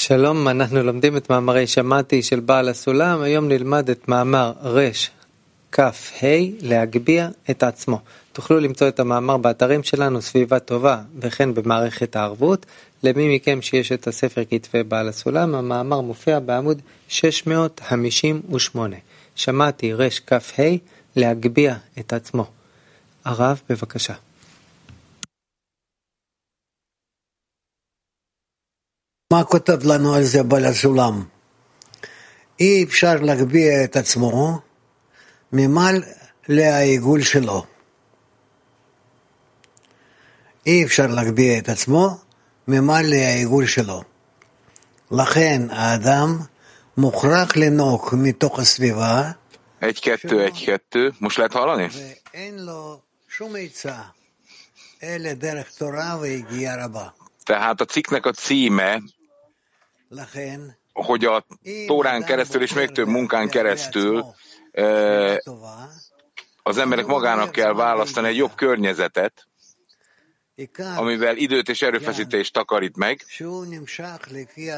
שלום, אנחנו לומדים את מאמרי שמעתי של בעל הסולם, היום נלמד את מאמר רכ"ה להגביה את עצמו. תוכלו למצוא את המאמר באתרים שלנו סביבה טובה וכן במערכת הערבות. למי מכם שיש את הספר כתבי בעל הסולם, המאמר מופיע בעמוד 658. שמעתי רכ"ה להגביה את עצמו. הרב, בבקשה. מה כותב לנו על זה בעל הסולם? אי אפשר להגביה את עצמו ממעל לעיגול שלו. אי אפשר להגביה את עצמו ממעל לעיגול שלו. לכן האדם מוכרח לנהוג מתוך הסביבה Egy, kettő, egy, kettő. Most lehet hallani? ואין לו שום עצה אלא דרך תורה והגיעה רבה. Tehát a cikknek a címe, לכן hogy a Tórán keresztül és még több munkán keresztül az emberek magának kell választani egy jobb környezetet, amivel időt és erőfeszítést takarít meg,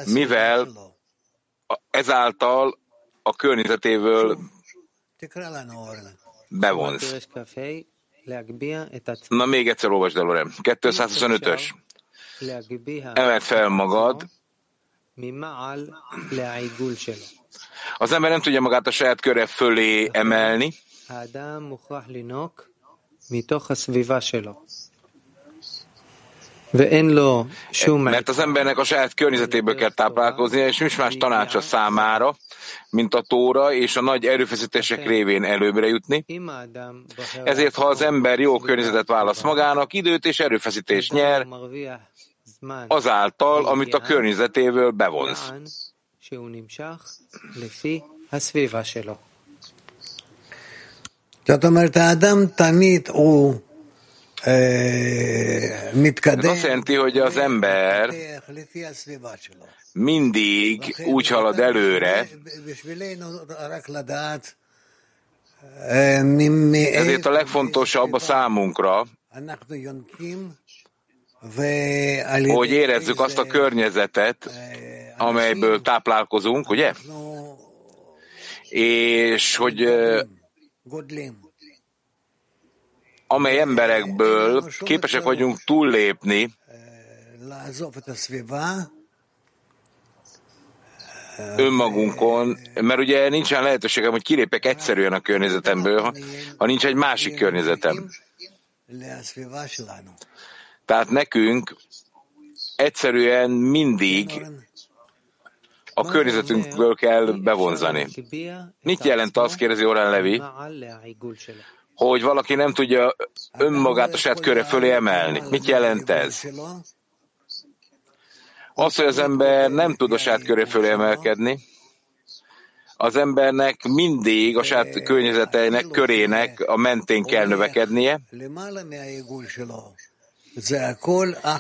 mivel ezáltal a környezetéből bevonz. Na még egyszer olvasd el, Lorem. 225-ös. Emeld fel magad, az ember nem tudja magát a saját köre fölé emelni. Mert az embernek a saját környezetéből kell táplálkoznia, és nincs más tanácsa számára, mint a tóra és a nagy erőfeszítések révén előbbre jutni. Ezért, ha az ember jó környezetet választ magának, időt és erőfeszítést nyer, azáltal, amit a környezetéből bevonz. מען שהוא נמשך לפי הסביבה שלו. זאת אומרת, האדם תמיד הוא אה, Ez מתקדם, azt jelenti, hogy az ember מתפתח לפי הסביבה שלו. mindig úgy halad előre, בשבילנו רק לדעת אה, מ- ezért a מאיזה legfontosabb a számunkra, אנחנו יונקים, ועל hogy érezzük azt a környezetet, amelyből táplálkozunk, ugye? És hogy amely emberekből képesek vagyunk túllépni. Önmagunkon, mert ugye nincsen lehetőségem, hogy kilépek egyszerűen a környezetemből, ha, ha nincs egy másik környezetem. Tehát nekünk egyszerűen mindig a környezetünkből kell bevonzani. Mit jelent az, kérdezi Orán Levi, hogy valaki nem tudja önmagát a saját köre fölé emelni? Mit jelent ez? Az, hogy az ember nem tud a saját köre fölé emelkedni, az embernek mindig a saját környezeteinek, körének a mentén kell növekednie,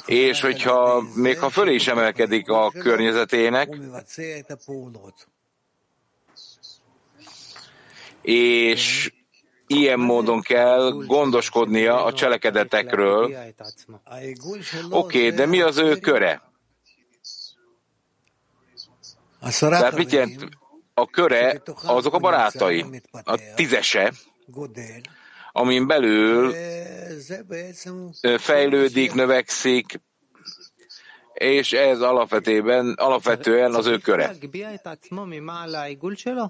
és hogyha még ha fölé is emelkedik a környezetének, és ilyen módon kell gondoskodnia a cselekedetekről. Oké, okay, de mi az ő köre? Tehát mit jelent a köre, azok a barátai, a tízese, amin belül וזה בעצם ö, fejlődik, növekszik, és ez alapvetően, alapvetően az ő köre. להגביה את עצמו ממעל לעיגול שלו.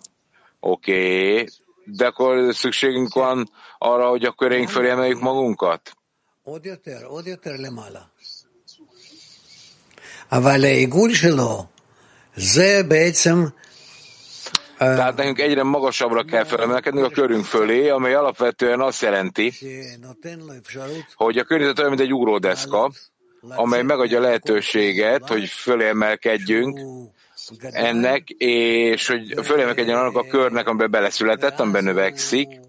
Oké, okay. de akkor szükségünk van arra, hogy a körénk fölé emeljük magunkat? עוד יותר, עוד יותר למעלה. אבל העיגול שלו זה בעצם tehát nekünk egyre magasabbra kell felemelkednünk a körünk fölé, amely alapvetően azt jelenti, hogy a környezet olyan, mint egy ugródeszka, amely megadja lehetőséget, hogy fölemelkedjünk ennek, és hogy fölemelkedjen annak a körnek, amiben beleszületett, amiben növekszik.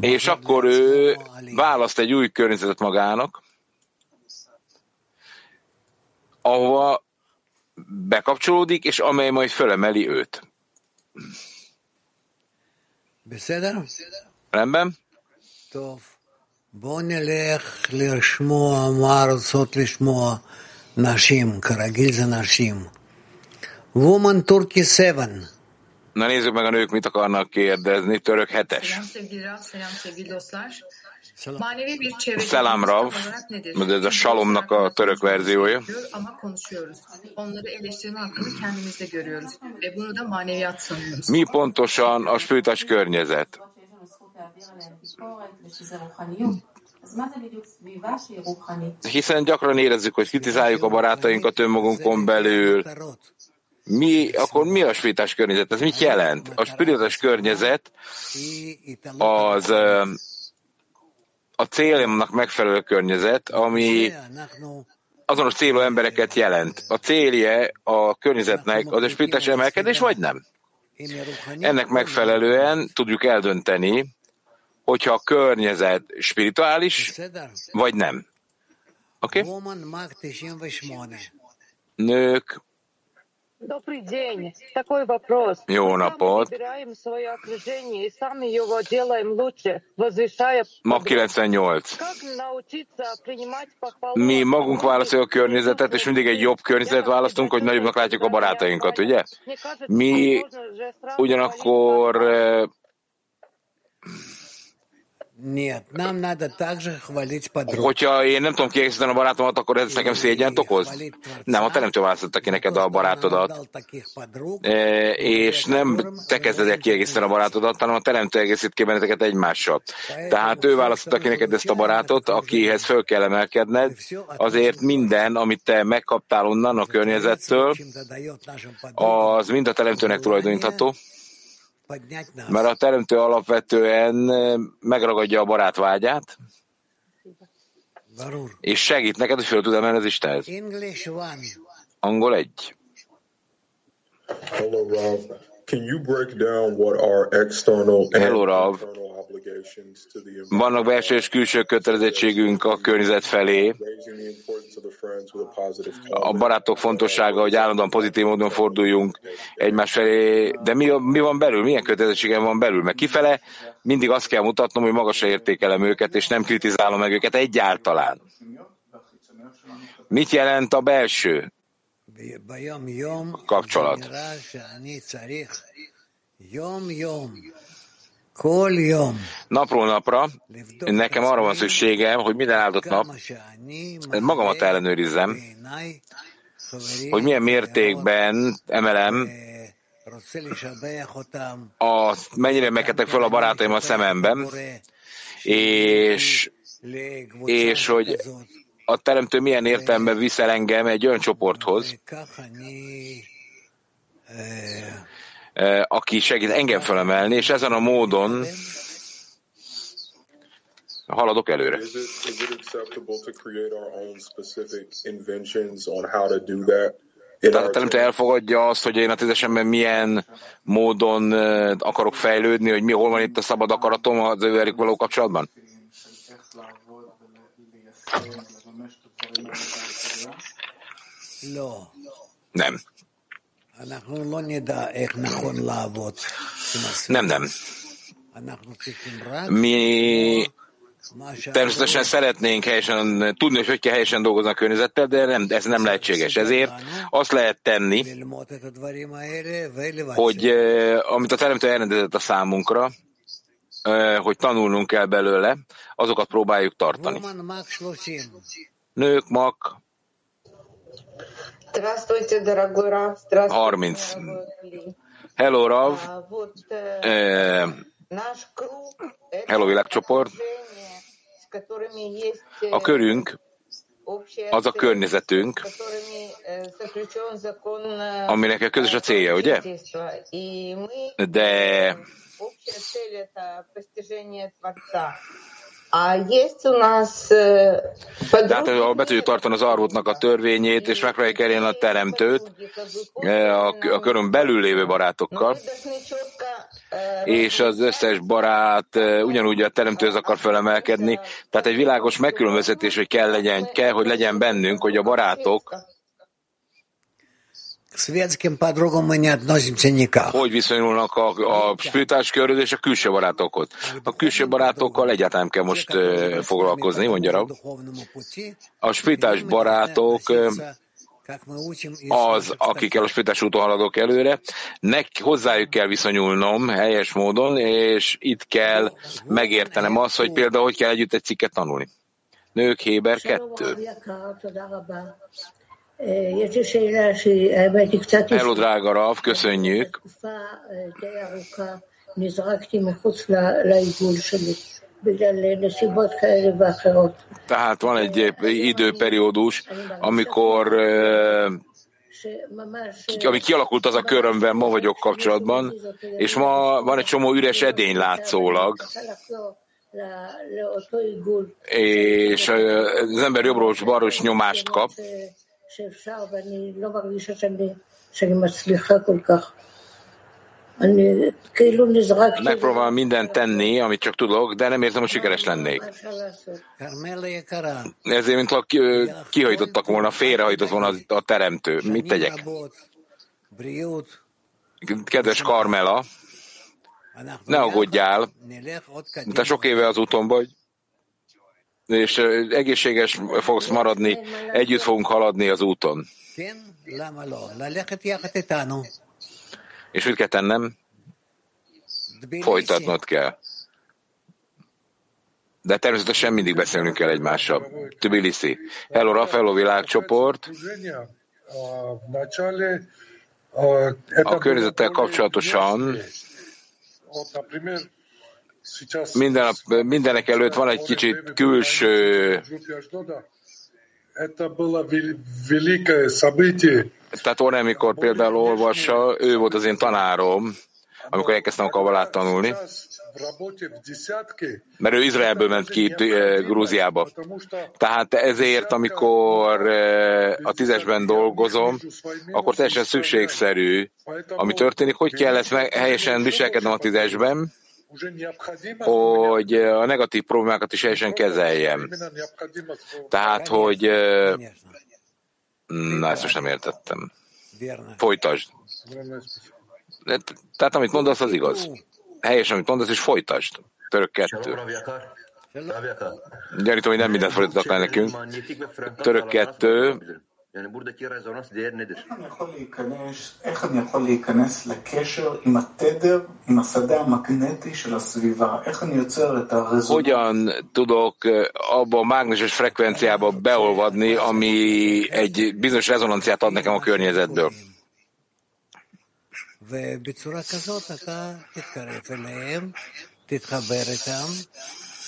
És akkor ő választ egy új környezetet magának, ahova bekapcsolódik, és amely majd fölemeli őt. בסדר? Rendben? טוב. בואו נלך לשמוע מה רוצות לשמוע נשים, כרגיל זה נשים. Woman Turkey 7. Na nézzük meg a nők mit akarnak kérdezni. Török hetes. Selam sevgili Rav, selam sevgili dostlar. Szelam Rav, ez a Salomnak a török verziója. Mi pontosan a spőtás környezet? Hiszen gyakran érezzük, hogy kritizáljuk a barátainkat önmagunkon belül. Mi, akkor mi a spirituális környezet? Ez mit jelent? A spirituális környezet az a céljamnak megfelelő környezet, ami azonos célú embereket jelent. A célja a környezetnek az a emelkedés, vagy nem? Ennek megfelelően tudjuk eldönteni, hogyha a környezet spirituális, vagy nem. Oké? Okay? Woman Mag 98. Nők, jó napot! Ma 98. Mi magunk válaszoljuk a környezetet, és mindig egy jobb környezetet választunk, hogy nagyobbnak látjuk a barátainkat, ugye? Mi ugyanakkor э, hogyha én nem tudom kiegészíteni a barátomat, akkor ez nekem szégyent okoz? Nem, a teremtő választotta ki neked a barátodat. E, és nem te kezded el kiegészíteni a barátodat, hanem a teremtő egészít ki benneteket egymással. Tehát ő választotta ki neked ezt a barátot, akihez föl kell emelkedned, azért minden, amit te megkaptál onnan a környezettől, az mind a teremtőnek tulajdonítható, mert a teremtő alapvetően megragadja a barát vágyát, Barur. és segít neked, hogy föl tud emelni az Istenhez. Angol egy. Hello, Rob. Can you break down what are external and Hello, internal the vannak belső és külső kötelezettségünk a környezet felé. A barátok fontossága, hogy állandóan pozitív módon forduljunk egymás felé, de mi, mi van belül, milyen kötelezettségem van belül? Mert kifele mindig azt kell mutatnom, hogy magasra értékelem őket, és nem kritizálom meg őket egyáltalán. Mit jelent a belső kapcsolat? Napról napra nekem arra van szükségem, hogy minden áldott nap magamat ellenőrizzem, hogy milyen mértékben emelem a, mennyire meketek fel a barátaim a szememben, és, és hogy a teremtő milyen értelemben viszel engem egy olyan csoporthoz, Eh, aki segít engem felemelni, és ezen a módon haladok előre. Is it. Tehát a teremtő elfogadja azt, hogy én a tízesemben milyen módon eh, akarok fejlődni, hogy mi hol van itt a szabad akaratom az ővelük való kapcsolatban? Nem. Nem, nem. Mi természetesen szeretnénk helyesen tudni, hogy hogy helyesen dolgoznak a környezettel, de nem, ez nem lehetséges. Ezért azt lehet tenni, hogy eh, amit a Teremtő elrendezett a számunkra, eh, hogy tanulnunk kell belőle, azokat próbáljuk tartani. Nők, mak, Здравствуйте, дорогой Раф. Здравствуйте, 30. дорогой Ли. Hello Rav, А, Вот э, eh, наш круг — это Hello, világcsoport. окружение, с которыми есть э, a körünk общие az a цели, környezetünk, с которыми э, заключен закон э, aminek közös a célja, ugye? строительства. И мы De tehát ahol be tudjuk tartani az arvotnak a törvényét, és megpróbáljuk elérni a teremtőt e, a körön belül lévő barátokkal, és az összes barát e, ugyanúgy a teremtőhöz akar fölemelkedni. Tehát egy világos megkülönböztetés, hogy kell, legyen, kell, hogy legyen bennünk, hogy a barátok hogy viszonyulnak a, a spirituális körhöz és a külső barátokhoz. A külső barátokkal egyáltalán nem kell most uh, foglalkozni, mondja Rab. A spirituális barátok uh, az, akikkel a spirituális úton haladok előre, nek, hozzájuk kell viszonyulnom helyes módon, és itt kell megértenem azt, hogy például hogy kell együtt egy cikket tanulni. Nők Héber 2. Hello, drága Rav, köszönjük. Tehát van egy időperiódus, amikor ami kialakult az a körömben, ma vagyok kapcsolatban, és ma van egy csomó üres edény látszólag, és az ember jobbról és balról is nyomást kap, Megpróbálom mindent tenni, amit csak tudok, de nem érzem, hogy sikeres lennék. Ezért, mintha kihajtottak volna, félrehajtott volna a teremtő. Mit tegyek? Kedves Karmela, ne aggódjál, te sok éve az úton vagy, és egészséges fogsz maradni, együtt fogunk haladni az úton. És mit kell tennem? Folytatnod kell. De természetesen mindig beszélnünk kell egymással. Tbilisi. Hello, Rafaelo világcsoport. A környezettel kapcsolatosan minden, mindenek előtt van egy kicsit külső tehát Orne, amikor például olvassa, ő volt az én tanárom, amikor elkezdtem a kabalát tanulni, mert ő Izraelből ment ki eh, Grúziába. Tehát ezért, amikor eh, a tízesben dolgozom, akkor teljesen szükségszerű, ami történik, hogy kell ezt helyesen viselkednem a tízesben, hogy a negatív problémákat is helyesen kezeljem. Tehát, hogy na, ezt most nem értettem. Folytasd. Tehát, amit mondasz, az igaz. Helyes, amit mondasz, és folytasd. Török kettő. Gyanítom, hogy nem mindent fordítottak le nekünk. Török kettő. Yani buradaki rezonans değer nedir? איך אני יכול להיכנס לקשר עם התדר, עם השדה המגנטי של הסביבה? איך אני יוצר את הרזוננס? Hogyan tudok abba a mágneses frekvenciába beolvadni, ami egy bizonyos rezonanciát ad nekem a környezetből? ובצורה כזאת אתה תתקרב אליהם, תתחבר איתם,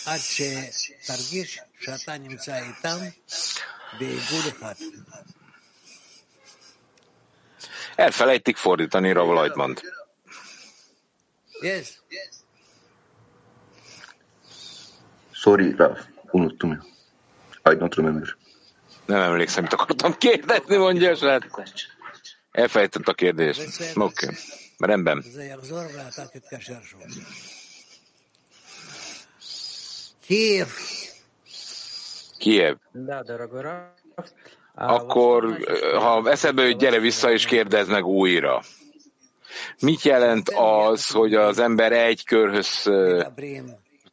עד שתרגיש שאתה נמצא איתם באיגוד אחד. Elfelejtik fordítani Rav Leitmant. Yes. Sorry, Rav, unuttum. I don't remember. Nem emlékszem, mit akartam kérdezni, mondja a srác. Elfelejtett a kérdést. Oké, okay. rendben. Kiev. Kiev akkor ha eszedbe jut, gyere vissza és kérdezd meg újra. Mit jelent az, hogy az ember egy körhöz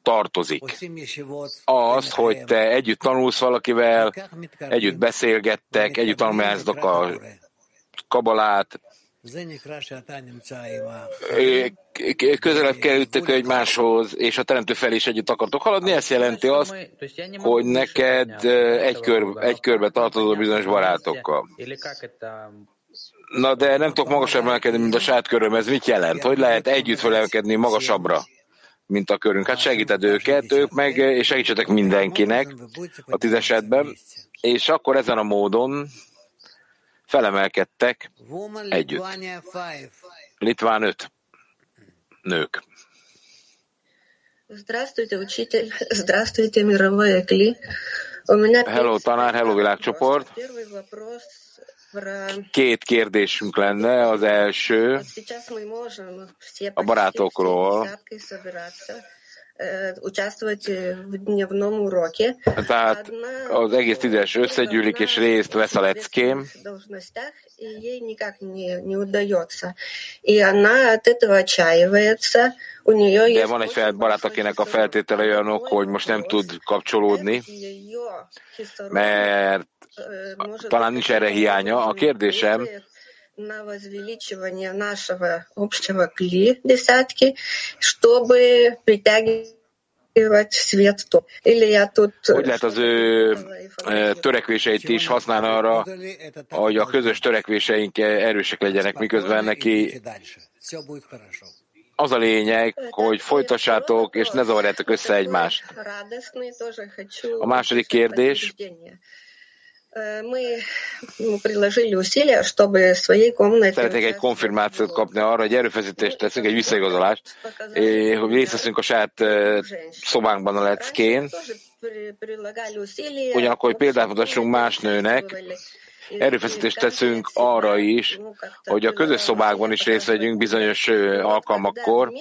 tartozik? Az, hogy te együtt tanulsz valakivel, együtt beszélgettek, együtt tanulmányoztok a kabalát, közelebb kerültek egymáshoz, és a teremtő felé is együtt akartok haladni, ezt jelenti azt, hogy neked egy, kör, egy körbe tartozol bizonyos barátokkal. Na de nem tudok magasabb emelkedni, mint a saját köröm. Ez mit jelent? Hogy lehet együtt felemelkedni magasabbra, mint a körünk? Hát segíted őket, ők meg, és segítsetek mindenkinek a tízesetben, és akkor ezen a módon felemelkedtek együtt. Litván öt nők. Здравствуйте, учитель. Здравствуйте, мировой Экли. Hello, tanár, hello, világcsoport. Két kérdésünk lenne. Az első a barátokról. э, участвовать э, в дневном уроке. Tehát az egész tízes összegyűlik és részt vesz a leckém, должностях, и ей никак не, не удается. И она от этого отчаивается. У нее de есть van egy очень fel barát, akinek a feltétele olyanok, hogy most nem tud kapcsolódni, ее кислород, mert э, может talán nincs erre hiánya. A kérdésem, на возвеличивание нашего общего кли десятки, чтобы притягивать свет то. Или я тут... hogy lehet az ő eh, törekvéseit is használni arra, hogy a közös törekvéseink erősek legyenek, miközben neki Все будет хорошо. az a lényeg, hogy folytassátok, és ne zavarjátok össze egymást. Радостный тоже хочу A második kérdés, Szeretnék egy konfirmációt kapni arra, hogy erőfeszítést teszünk, egy visszaigazolást, hogy részt veszünk a saját szobánkban a leckén, ugyanakkor, hogy példát mutassunk más nőnek, erőfeszítést teszünk arra is, hogy a közös szobákban is részt vegyünk bizonyos alkalmakkor,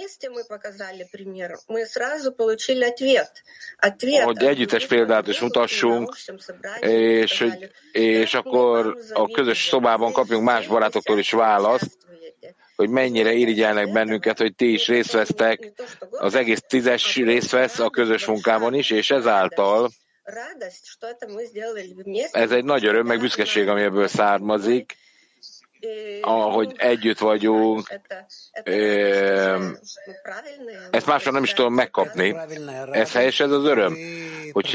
hogy együttes példát is mutassunk, és, és akkor a közös szobában kapjunk más barátoktól is választ, hogy mennyire irigyelnek bennünket, hogy ti is részt vesztek, az egész tízes részt vesz a közös munkában is, és ezáltal ez egy nagy öröm, meg büszkeség, ami ebből származik, ahogy együtt vagyunk. Ezt máshol nem is tudom megkapni. Ez helyes, ez az öröm. Hogy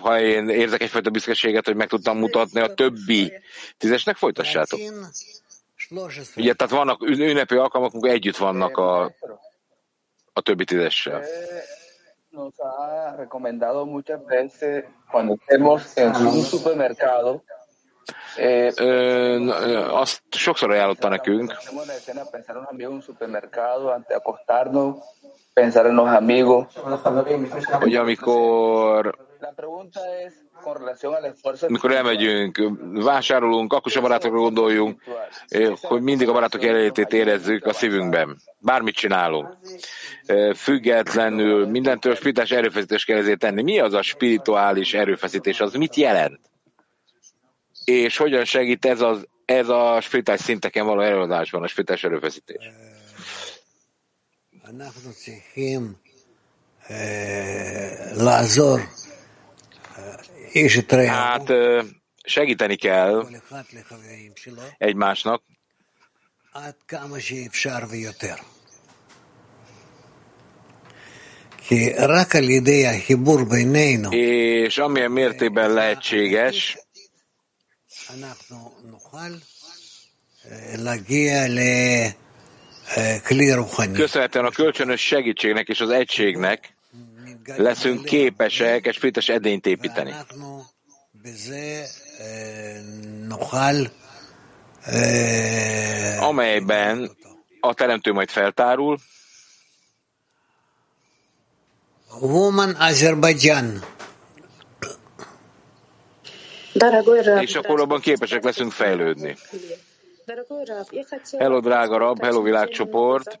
ha én érzek egyfajta büszkeséget, hogy meg tudtam mutatni a többi tízesnek, folytassátok. Ugye, tehát vannak ünnepi alkalmak, amikor együtt vannak a, a többi tízessel nos ha recomendado muchas veces cuando estemos en un supermercado. Eh, Ö, n- ö, azt sokszor ajánlotta nekünk, hacemos la escena pensar en los amigos en un supermercado antes de acostarnos, pensar en los amigos. hogy amikor, mikor elmegyünk, vásárolunk, akkor sem barátokra gondoljunk, eh, hogy mindig a barátok jelenlétét érezzük a szívünkben. Bármit csinálunk. Eh, függetlenül mindentől spirituális erőfeszítés kell ezért tenni. Mi az a spirituális erőfeszítés? Az mit jelent? És hogyan segít ez, az, ez a spirituális szinteken való előadásban, a spirituális erőfeszítés? Lázor Hát segíteni kell egymásnak, és amilyen mértékben lehetséges, köszönhetően a kölcsönös segítségnek és az egységnek, leszünk képesek egy spirites edényt építeni. amelyben a teremtő majd feltárul. Woman Azerbaijan. És akkor abban képesek leszünk fejlődni. Hello, drága rab, hello, világcsoport.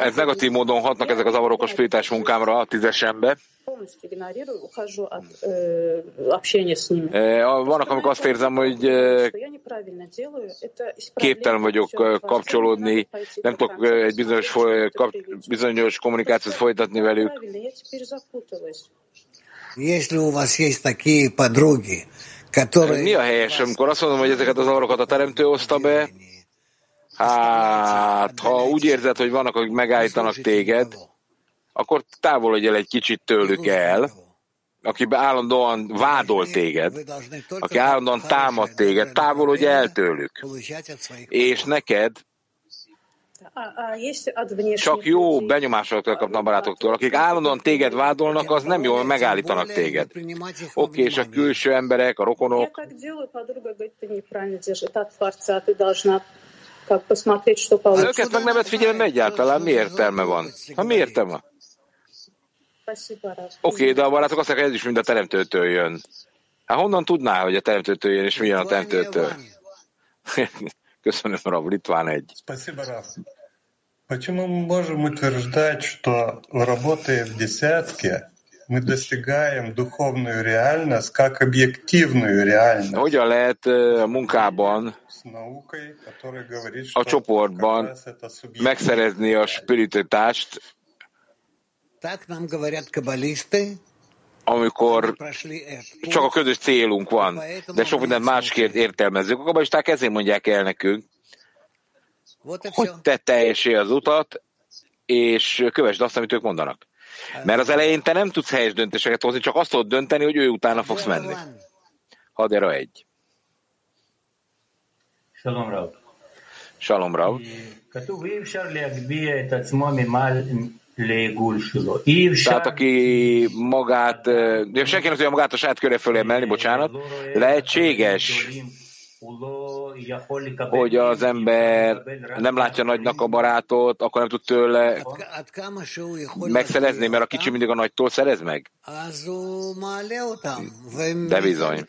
ez negatív módon hatnak ezek a zavarok a spiritás munkámra a tízesembe. полностью игнорирую, ухожу от э, общения с ними. Ö, Vannak, amikor azt érzem, hogy ö, Что я неправильно делаю, это képtelen vagyok ö, kapcsolódni, nem tudok ö, egy bizonyos, foly- kap, bizonyos kommunikációt folytatni velük. Правильно, я теперь запуталась. Если у вас есть такие подруги, которые Mi a helyes, amikor azt mondom, hogy ezeket az zavarokat a teremtő hozta be? Hát, ha úgy érzed, hogy vannak, akik megállítanak téged, akkor távolodj el egy kicsit tőlük el, aki állandóan vádol téged, aki állandóan támad téged, távolodj el tőlük. És neked csak jó benyomásokat kapna a barátoktól. Akik állandóan téged vádolnak, az nem jó, jól megállítanak téged. Oké, okay, és a külső emberek, a rokonok. Ha получится. őket meg nem vett figyelembe egyáltalán, mi értelme van? Ha mi értelme van? Спасибо, Рав. Oké, de a barátok azt mondják, hogy ez is mind a teremtőtől jön. Hát honnan tudná, hogy a teremtőtől jön, és mi jön a teremtőtől? Köszönöm, Rab, Litván egy. Спасибо, Раф. Почему мы можем утверждать, что работая в десятке, мы достигаем духовную реальность как объективную реальность Hogyan lehet ö, a munkában, с наукой, которая говорит, a что csoportban как раз это субъективная megszerezni a spiritualitást, Так нам говорят каббалисты, amikor прошли этот csak a путь. közös célunk van, de sok mindent másképp értelmezzük. A kabalisták ezért mondják el nekünk, Вот и hogy все. te teljesé az utat, és kövesd azt, amit ők mondanak. Hát. Mert az elején te nem tudsz helyes döntéseket hozni, csak azt tudod dönteni, hogy ő utána fogsz menni. Hadera egy. Shalom Rav. Shalom Rav. Tehát aki magát, de senki nem tudja magát a saját köre fölé emelni, bocsánat, lehetséges, hogy az ember nem látja nagynak a barátot, akkor nem tud tőle megszerezni, mert a kicsi mindig a nagytól szerez meg. De bizony.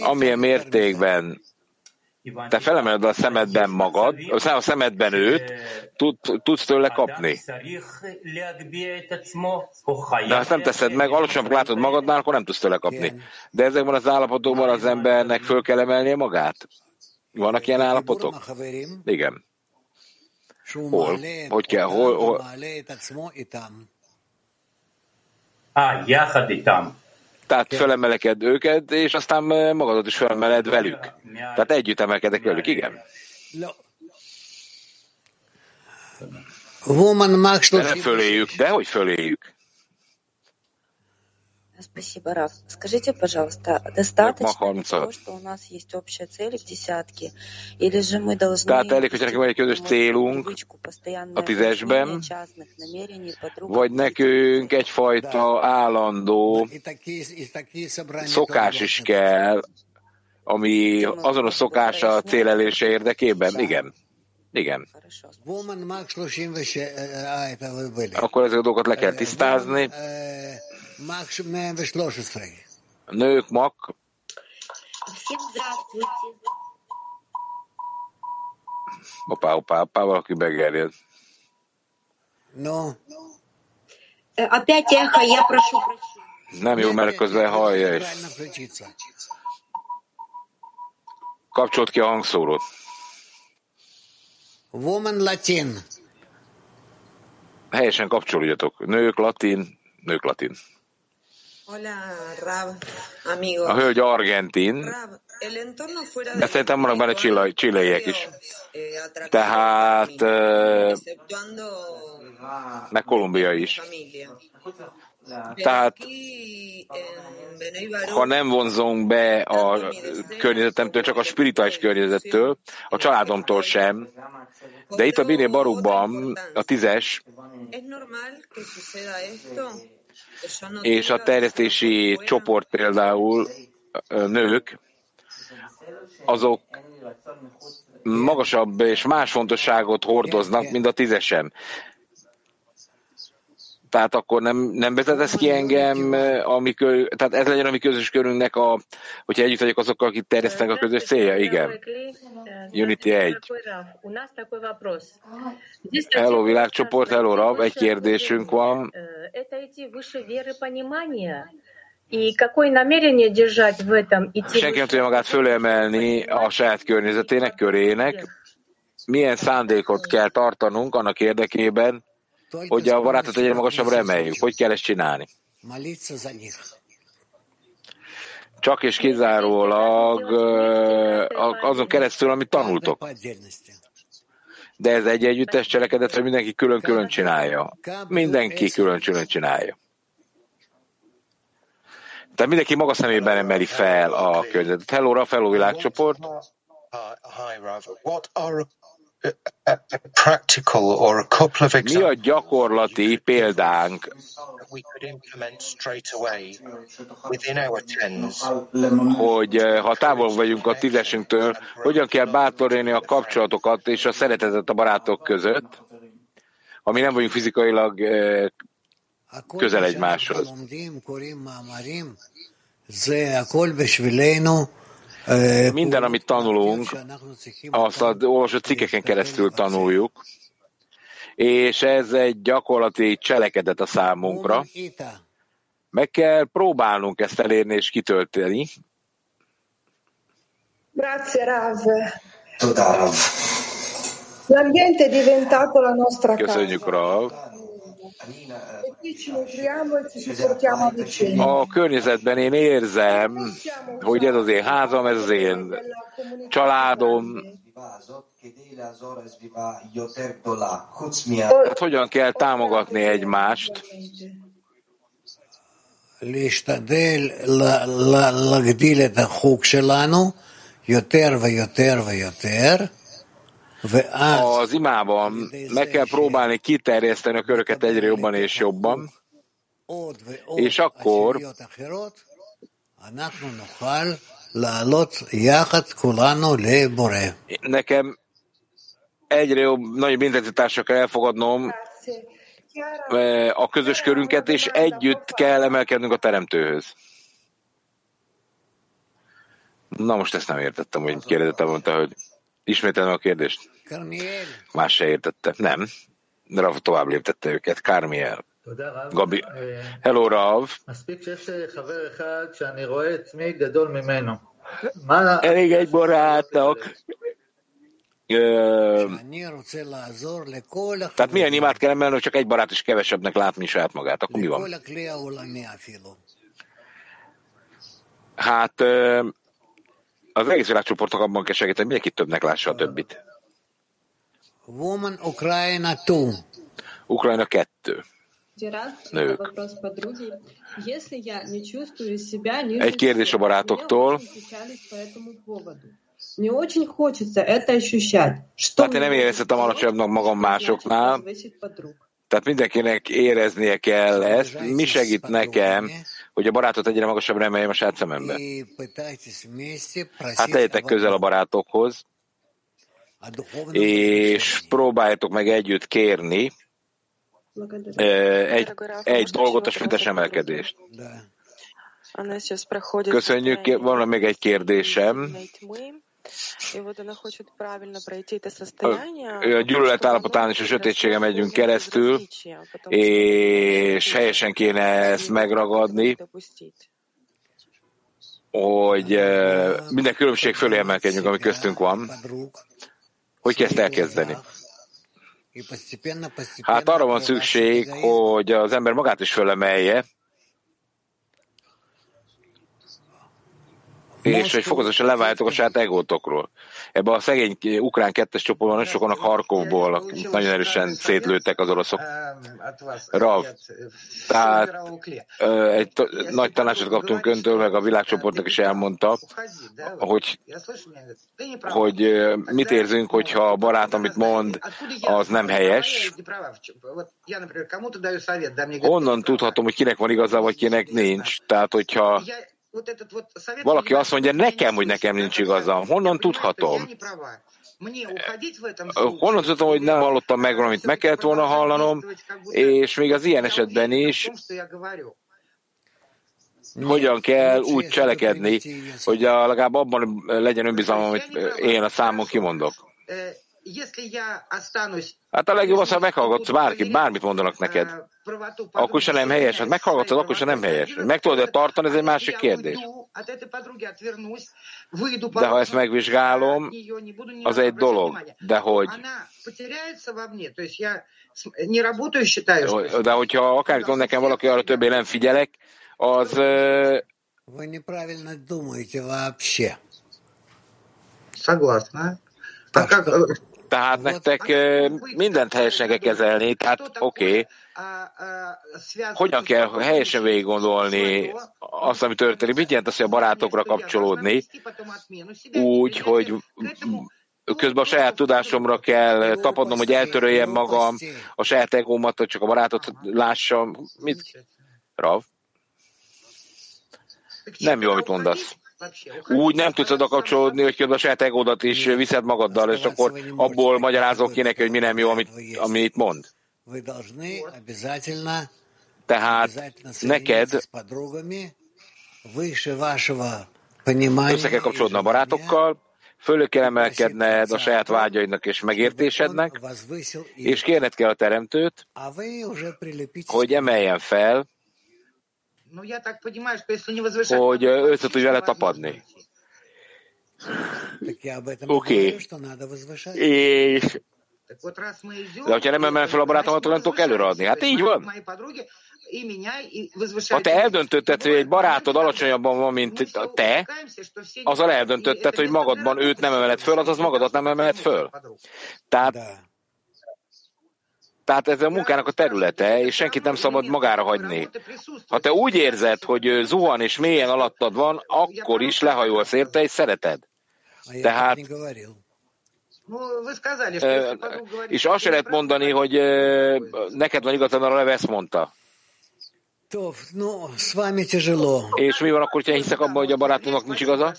Amilyen mértékben te felemeled a szemedben magad, a szemedben őt, tud, tudsz tőle kapni. De ha nem teszed meg, alacsonyabb látod magadnál, akkor nem tudsz tőle kapni. De ezekben az állapotokban az embernek föl kell emelnie magát. Vannak ilyen állapotok? Igen. Hol? Hogy kell? Hol? hol? Ah, jászad itam. Tehát fölemeleked őket, és aztán eh, magadat is fölemeled velük. Tehát együtt emelkedek velük, igen. De nem föléjük, de hogy föléjük. Спасибо, Раф. Скажите, пожалуйста, достаточно ли Махамца. того, что у нас есть общая цель в dесятке, или же мы должны Tehát elég, hogyha nekünk van egy közös célunk a tízesben, частных намерений подруг? vagy nekünk egyfajta állandó И такие, и такие собрания szokás тоже is должны kell, ami azonos szokás a cél elérése érdekében? Igen. Igen. Woman Max 36, а, это вы были. Akkor ezeket a dolgokat le kell tisztázni. Э, Max 113. Nők, mak, Всем здравствуйте. opá, opá, opá, valaki begerjed. Ну, Э, Опять эхо, я прошу прощения. Nem jó, mert közben hallja is. правильно включиться. Kapcsolt ki a hangszórót. Woman Latin. Helyesen kapcsolódjatok. Nők, latin, nők, latin. A hölgy argentin, de szerintem vannak benne csillai, csilleiek is. eh, Tehát, exceptuando meg Kolumbia is. Tehát, ha nem vonzunk be a környezetemtől, csak a spirituális környezettől, a családomtól sem, de itt a Bini Barukban a tízes és a terjesztési csoport például nők, azok magasabb és más fontosságot hordoznak, mint a tízesem Tehát akkor nem, nem vezetesz ki engem, ami kö, tehát ez legyen a mi közös körünknek, a, hogyha együtt vagyok azokkal, akik terjesztenek a közös célja? Igen. Unity 1. У нас такой вопрос. Здесь Hello világcsoport, hello Rab, egy kérdésünk van. э, это идти выше веры понимания. И какое намерение держать в этом? Идти Senki nem tudja magát fölemelni a saját környezetének, körének. Milyen szándékot kell tartanunk annak érdekében, hogy a barátot egyre magasabbra emeljük. Hogy kell ezt csinálni? Csak és kizárólag azon keresztül, amit tanultok. De ez egy együttes cselekedet, hogy mindenki külön-külön csinálja. Mindenki külön-külön csinálja. Tehát mindenki maga szemében emeli fel a környezetet. Hello, Rafael, világcsoport. Hi, Rav. What are mi a gyakorlati példánk, hogy eh, ha távol vagyunk a tízesünktől, hogyan kell bátorítani a kapcsolatokat és a szeretetet a barátok között, ami nem vagyunk fizikailag eh, közel egymáshoz. Minden, amit tanulunk, azt a olvasott cikkeken keresztül tanuljuk, és ez egy gyakorlati cselekedet a számunkra. Meg kell próbálnunk ezt elérni és kitölteni. Grazie Rav. L'ambiente è diventato la nostra casa. Köszönjük, Rav. a vicenda. A környezetben én érzem, hogy ez az én házam, ez az én családom. Hát hogyan kell támogatni egymást? להשתדל ל- ל- להגדיל את החוג שלנו יותר ויותר ויותר, ואז Az imában meg kell próbálni kiterjeszteni a köröket egyre jobban és jobban, és akkor nekem egyre jobb, nagyobb intenzitással kell elfogadnom eh, a közös körünket, és együtt kell emelkednünk a teremtőhöz. Na most ezt nem értettem, hogy kérdettem, mondta, hogy Ismételem a kérdést. Más se értette. Nem. Rav tovább léptette őket. Kármiel. Gabi. Hello, Rav. Elég egy barátnak. Tehát milyen imád kell emelni, hogy csak egy barát is kevesebbnek látni saját magát? Akkor mi van? Hát az egész világcsoportok abban kell segíteni, mindenki többnek lássa a többit. Woman Ukraina 2. Ukrajna 2. Рад, Nők. вопрос подруги. Если я не чувствую себя ниже Egy kérdés a всех, barátoktól. мне очень печалюсь по этому поводу. Мне очень хочется это ощущать. Что Hát én nem érezhetem alacsonyabbnak magam másoknál, зависит подруг. Tehát mindenkinek éreznie kell ezt. Mi segít nekem, hogy a barátot egyre magasabb remeljem a saját szemembe? Hát legyetek közel a barátokhoz, és próbáljátok meg együtt kérni egy, egy dolgot, a smintes emelkedést. Köszönjük, van még egy kérdésem. Э, a gyűlölet állapotán és a sötétségen megyünk keresztül, és helyesen kéne ezt megragadni, hogy minden különbség fölé emelkedjünk, ami köztünk van. Hogy kezd elkezdeni? Hát arra van szükség, hogy az ember magát is fölemelje, és hogy fokozatosan leváltok a saját egótokról. Ebben a szegény ukrán kettes csoportban nagyon sokan a Harkovból, nagyon erősen szétlőttek az oroszok. Rav, tehát egy nagy tanácsot kaptunk öntől, meg a világcsoportnak is elmondta, hogy, hogy mit érzünk, hogyha a barát, amit mond, az nem helyes. Honnan tudhatom, hogy kinek van igaza, vagy kinek nincs? Tehát, hogyha valaki azt mondja nekem, hogy nekem nincs igazam, honnan tudhatom? Honnan tudhatom, hogy nem hallottam meg valamit? meg kellett volna hallanom, és még az ilyen esetben is hogyan kell úgy cselekedni, hogy a, legalább abban legyen önbizalmam, amit én a számon kimondok. Hát a legjobb az, ha meghallgatsz bárkit, bármit mondanak neked. Akkor se nem helyes. Hát meghallgatod, akkor se nem helyes. Meg tudod tartani, ez egy másik kérdés. De ha ezt megvizsgálom, az egy dolog. De hogy, de hogyha akármit mond nekem valaki, arra többé nem figyelek, az ö, Вы неправильно думаете вообще. Согласна. tehát nektek ö, mindent helyesen kell kezelni, tehát oké, okay. hogyan kell helyesen végig gondolni azt, ami történik? Mit jelent az, hogy a barátokra kapcsolódni úgy, hogy közben a saját tudásomra kell tapadnom, hogy eltöröljem magam, a saját egómat, hogy csak a barátot lássam. Mit? Rav? Nem jó, amit mondasz. Úgy nem tudsz oda kapcsolódni, hogy közben a saját egódat is viszed magaddal, és akkor abból magyarázok ki neki, hogy mi nem jó, amit, amit mond. Tehát neked össze kell kapcsolódni a barátokkal, fölő kell emelkedned a saját vágyaidnak és megértésednek, és kérned kell a teremtőt, hogy emeljen fel, hogy össze tudj vele tapadni. Oké. Okay. És de hogyha nem emel fel a barátomat, nem tudok előadni. Hát így van. Ha te eldöntötted, hogy egy barátod alacsonyabban van, mint te, azzal eldöntötted, hogy magadban őt nem emeled föl, azaz magadat nem emeled föl. Tehát, tehát ez a munkának a területe, és senkit nem szabad magára hagyni. Ha te úgy érzed, hogy zuhan és mélyen alattad van, akkor is lehajolsz érte és szereted. Tehát és azt se lehet mondani, hogy neked van igazad, a Levesz mondta. És mi van akkor, ha hiszek abban, hogy a barátunknak nincs igaza?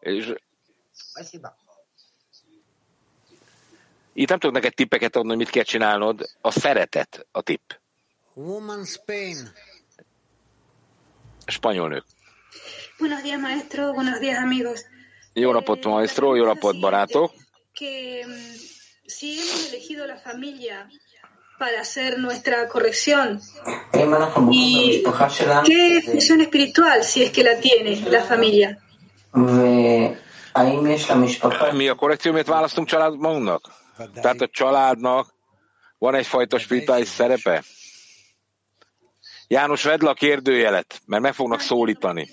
És... Itt nem tudok neked tippeket adni, hogy mit kell csinálnod. A szeretet a tipp. Spanyol nők. Buenos días, maestro. Buenos días, amigos. Jó napot, maestro. Jó napot, barátok. Que si hemos elegido la familia para hacer nuestra corrección. ¿Y qué función espiritual, si es que la tiene la familia? Mi a korrekció, miért választunk család magunknak? Tehát a családnak van egyfajta spirituális szerepe? János, vedd le a kérdőjelet, mert meg fognak szólítani.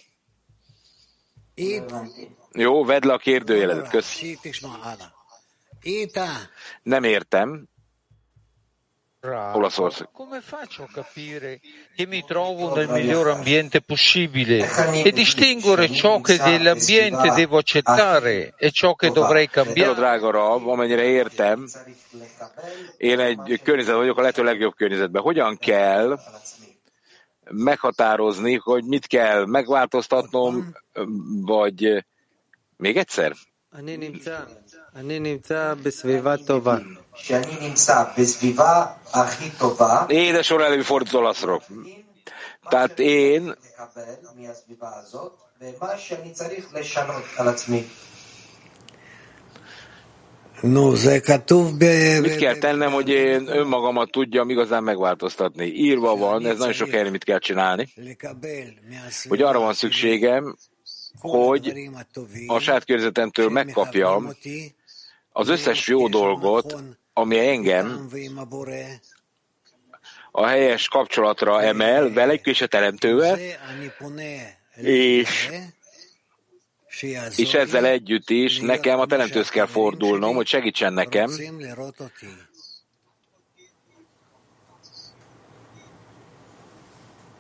Jó, vedd le a kérdőjelet, köszi. Nem értem. Olaszország. Come faccio a capire che mi trovo nel miglior ambiente possibile e distinguere ciò che dell'ambiente devo accettare e ciò che dovrei cambiare? drága Rab, amennyire értem, én egy környezet vagyok a lehető legjobb környezetben. Hogyan kell meghatározni, hogy mit kell megváltoztatnom, vagy még egyszer? Én a sor előfordult olaszról. Tehát én No, Mit kell tennem, hogy én önmagamat tudjam igazán megváltoztatni? Írva van, ez nagyon sok helyen mit kell csinálni, hogy arra van szükségem, hogy a saját sátkörzetemtől megkapjam az összes jó dolgot, ami engem a helyes kapcsolatra emel vele és a teremtővel, és, és ezzel együtt is nekem a teremtőz kell fordulnom, hogy segítsen nekem,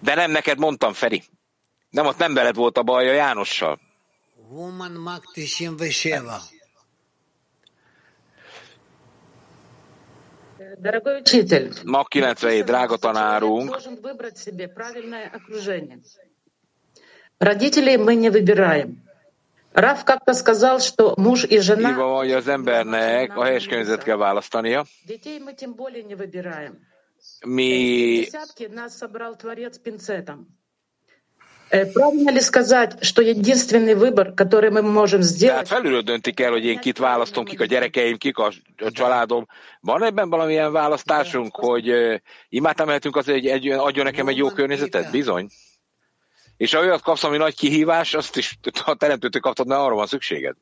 De nem neked mondtam, Feri. Nem, ott nem veled volt a baj a Jánossal. Woman Mag 97. Ma 97, drága tanárunk, должен выбрать себе правильное окружение. Родителей мы не выбираем. Раф как-то сказал, что муж и жена... írva van, hogy az embernek a helyes környezetet kell választania. Детей мы тем более не выбираем. Mi Десятки нас собрал Творец пинцетом. Э, Правильно ли сказать, что единственный выбор, который мы можем tehát сделать, felülről döntik el, hogy én kit választom, kik a gyerekeim, kik a, a családom. Van ebben valamilyen választásunk, hogy uh, imádtam lehetünk azért, hogy egy, adjon nekem egy jó környezetet? Bizony. És ha olyat kapsz, ami nagy kihívás, azt is a teremtőtől kaptad, mert arra van szükséged.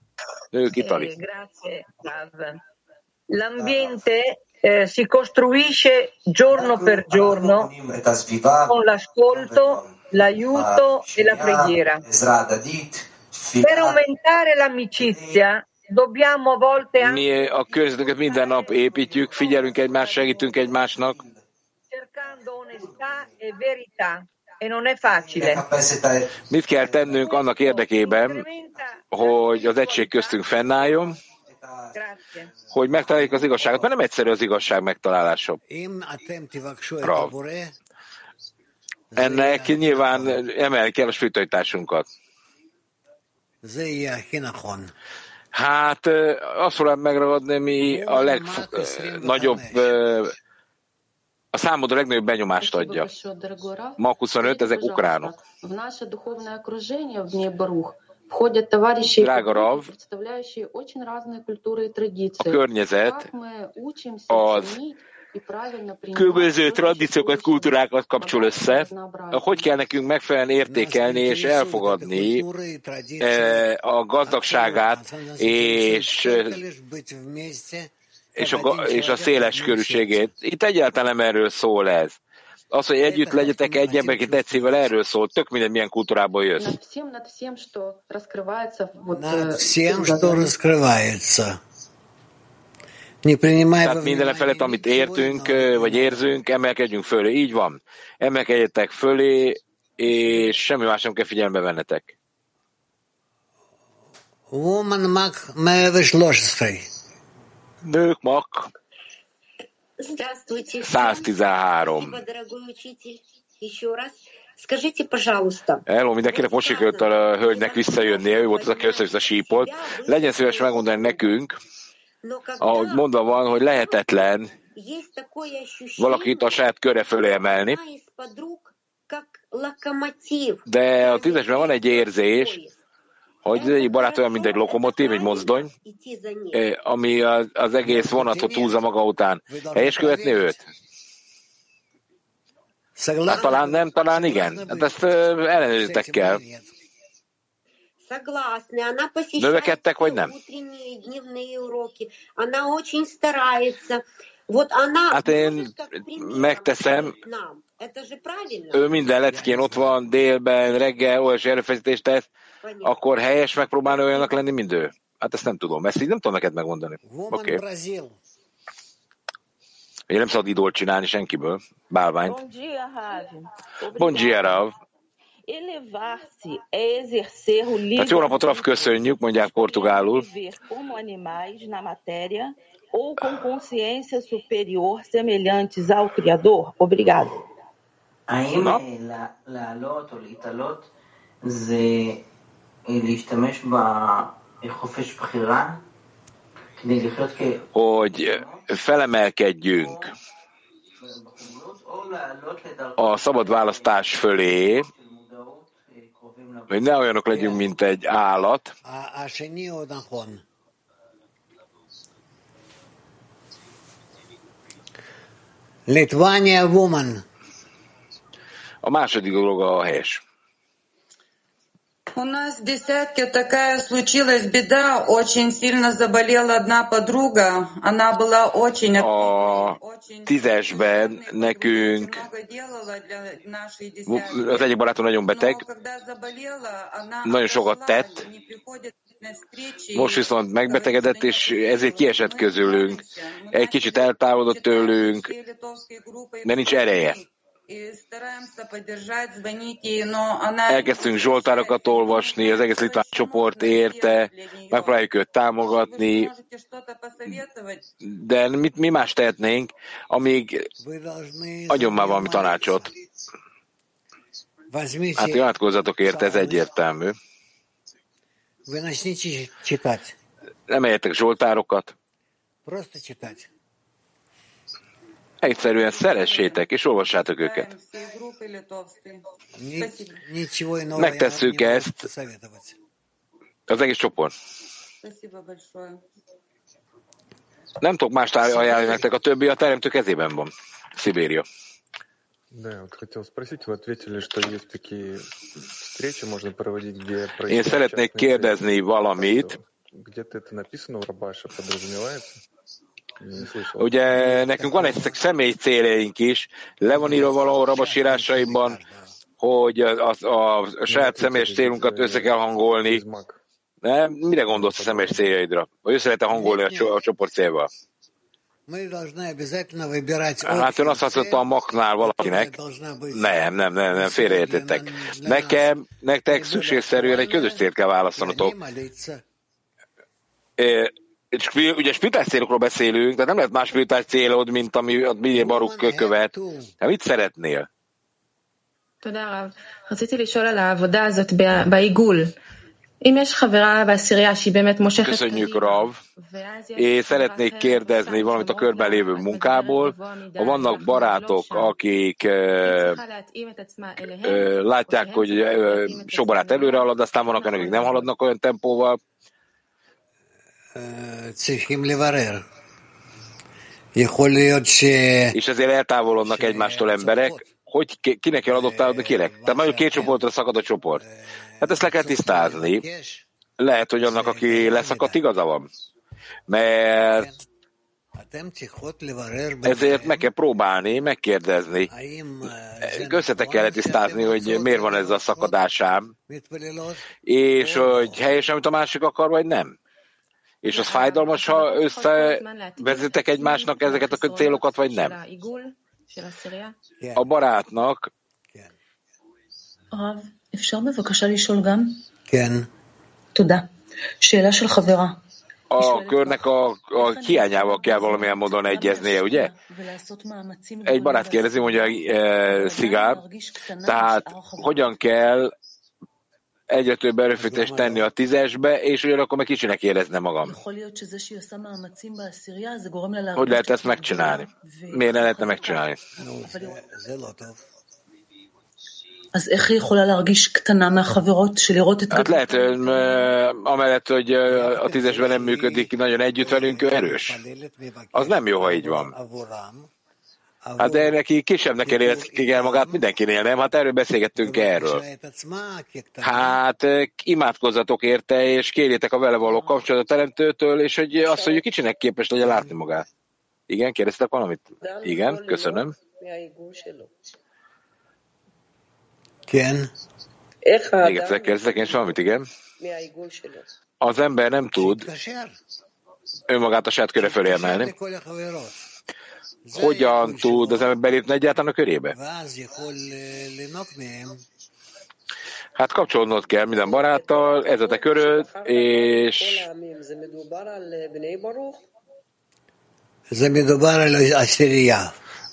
Ők Itali. Eh, grazie, Rav. L'ambiente eh, si costruisce giorno per giorno con l'ascolto, l'aiuto e la preghiera. Per aumentare l'amicizia dobbiamo a volte anche Mi a környezetünket minden nap építjük, figyelünk egymás, segítünk egymásnak. cercando onestà e verità e non è facile. Mit kell tennünk annak érdekében, hogy az egység köztünk fennálljon, hogy megtaláljuk az igazságot, mert nem egyszerű az igazság megtalálása. Rav. Ennek nyilván emelni kell a spiritualitásunkat. Hát azt fogom megragadni, mi a legnagyobb, a számodra legnagyobb benyomást adja. Ma 25, ezek ukránok. Drága Rav, a környezet az különböző tradíciókat, kultúrákat kapcsol össze. Hogy kell nekünk megfelelően értékelni és elfogadni a gazdagságát és és a, és a széles körűségét. Itt egyáltalán nem erről szól ez. Az, hogy együtt legyetek egy emberként egy szívvel, erről szól. Tök minden milyen kultúrából jössz. Над всем, что раскрывается. Tehát minden felett, amit értünk, vagy érzünk, emelkedjünk fölé. Így van. Emelkedjetek fölé, és semmi más nem kell figyelembe vennetek. Woman Mac 113. Nők Mac Здравствуйте. 113. Спасибо, дорогой учитель. Еще раз. Скажите, пожалуйста. Hello, mindenkinek most sikerült a hölgynek visszajönnie, ő volt az, aki össze-vissza sípolt. Legyen szíves megmondani nekünk, ahogy mondva van, hogy lehetetlen valakit a saját köre fölé emelni, de a tízesben van egy érzés, hogy ez egy barát olyan, mint egy lokomotív, egy mozdony, э, ami az egész vonatot húzza maga után. Helyes követni őt? Hát talán nem, talán igen. Hát ezt ellenőrizzétek kell. Növekedtek, vagy nem? Hát én megteszem, ő minden leckén ott van, délben, reggel, olyas erőfeszítést tesz, akkor helyes megpróbálni olyannak lenni, mint ő. Hát ezt nem tudom, ezt így nem tudom neked megmondani. Oké. Okay. Ugye nem szabad idolt csinálni senkiből, bálványt. Bon dia, Rav. Elevar-se é exercer o Tehát Portugal. Viver como animais na matéria ou com consciência superior semelhantes ao Criador? Obrigado. Hogy felemelkedjünk a szabad választás fölé, hogy ne olyanok legyünk, mint egy állat. Litvánia woman. A második dolog a helyes. У нас в десятке такая случилась беда. Очень сильно заболела одна подруга. Она была очень A tízesben nekünk делала для нашей десятки. az egyik barátom nagyon beteg, Когда заболела, она nagyon sokat tett, не приходит на встречи. most viszont megbetegedett, és ezért kiesett közülünk. Egy kicsit eltávolodott tőlünk, de nincs ereje. И стараемся поддержать, звонить ей, но она... Elkezdtünk Zsoltárokat olvasni, az egész litván csoport érte, megpróbáljuk őt támogatni, de mit, mi más tehetnénk, amíg adjon már valami tanácsot. Возьмите, Hát imádkozzatok érte, ez egyértelmű. вы начните читать. Emeljetek Zsoltárokat, Просто читать. egyszerűen szeressétek és olvassátok őket. Ни- Ничего иного я Megtesszük не могу ezt, посоветовать. az egész csoport. Спасибо большое. Nem tudok más ajánlani nektek, a többi a teremtő kezében van. Szibéria. Да, вот хотел спросить, вы ответили, что есть такие встречи, можно проводить, где Én происходит szeretnék частные kérdezni valamit. Где-то это написано у Рабаша, подразумевается? Ugye nekünk van egy személy céljaink is, le van írva valahol rabasírásaiban, hogy a, a, a saját személyes célunkat össze kell hangolni. Nem? Mire gondolsz a személyes céljaidra? Vagy össze lehet hangolni a, cso- a csoport célval? Hát ön azt használta a maknál valakinek. Nem, nem, nem, nem, félreértettek. Nekem, nektek szükségszerűen egy közös célt kell választanotok. É- Ö, és ugye spirituális célokról beszélünk, tehát nem lehet más spirituális célod, mint ami a Bidé Baruk követ. Hát mit szeretnél? תודה רב. רציתי לשאול על העבודה הזאת בעיגול. אם יש חברה בעשירייה שהיא באמת מושכת Köszönjük, Rav. Én szeretnék kérdezni valamit a körben lévő munkából. Ha vannak barátok, akik ö, ö, látják, hogy ö, sok barát előre halad, aztán vannak olyanok, akik nem haladnak olyan tempóval, és ezért eltávolodnak egymástól emberek, hogy kinek kell adoptálódni, kinek. Tehát nagyon két csoportra szakad a csoport. Hát ezt le kell tisztázni. Lehet, hogy annak, aki leszakadt, igaza van. Mert ezért meg kell próbálni, megkérdezni. Összetek kellett tisztázni, hogy miért van ez a szakadásám, és hogy helyes, amit a másik akar, vagy nem. És az fájdalmas, ha összevezetek egymásnak ezeket a célokat, vagy nem. העיגול של העשירייה? A barátnak הרב, אפשר בבקשה לשאול גם? כן. תודה. שאלה של חברה. a körnek a, a hiányával kell valamilyen módon egyeznie, ugye? ולעשות מאמצים Egy barát kérdezi, mondja e, Szigár, tehát hogyan kell egyre több erőfeszítést tenni a tízesbe, és ugyanakkor meg kicsinek érezne magam. יכול להיות שזה שהיא עושה מאמצים בעשירייה, זה גורם לה להרגיש... Hogy lehet ezt megcsinálni? Miért ne lehetne megcsinálni? זה לא טוב. אז איך היא יכולה להרגיש קטנה מהחברות של לראות את... Hát lehet, hogy ö, amellett, hogy ö, a tízesben nem működik nagyon együtt velünk, ő erős. Az nem jó, ha így van. Hát de neki kisebnek kell érzik magát mindenkinél, nem? Hát erről beszélgettünk erről. Hát eh, imádkozzatok érte, és kérjétek a vele való a teremtőtől, és hogy azt, hogy kicsinek képes legyen látni magát. Igen, kérdeztek valamit? Igen, köszönöm. Igen. Még egyszer kérdeztek én valamit, igen. Az ember nem tud önmagát a saját köre fölé emelni hogyan tud az ember belépni egyáltalán a körébe. Hát kapcsolódnod kell minden baráttal, ez a te köröd, és...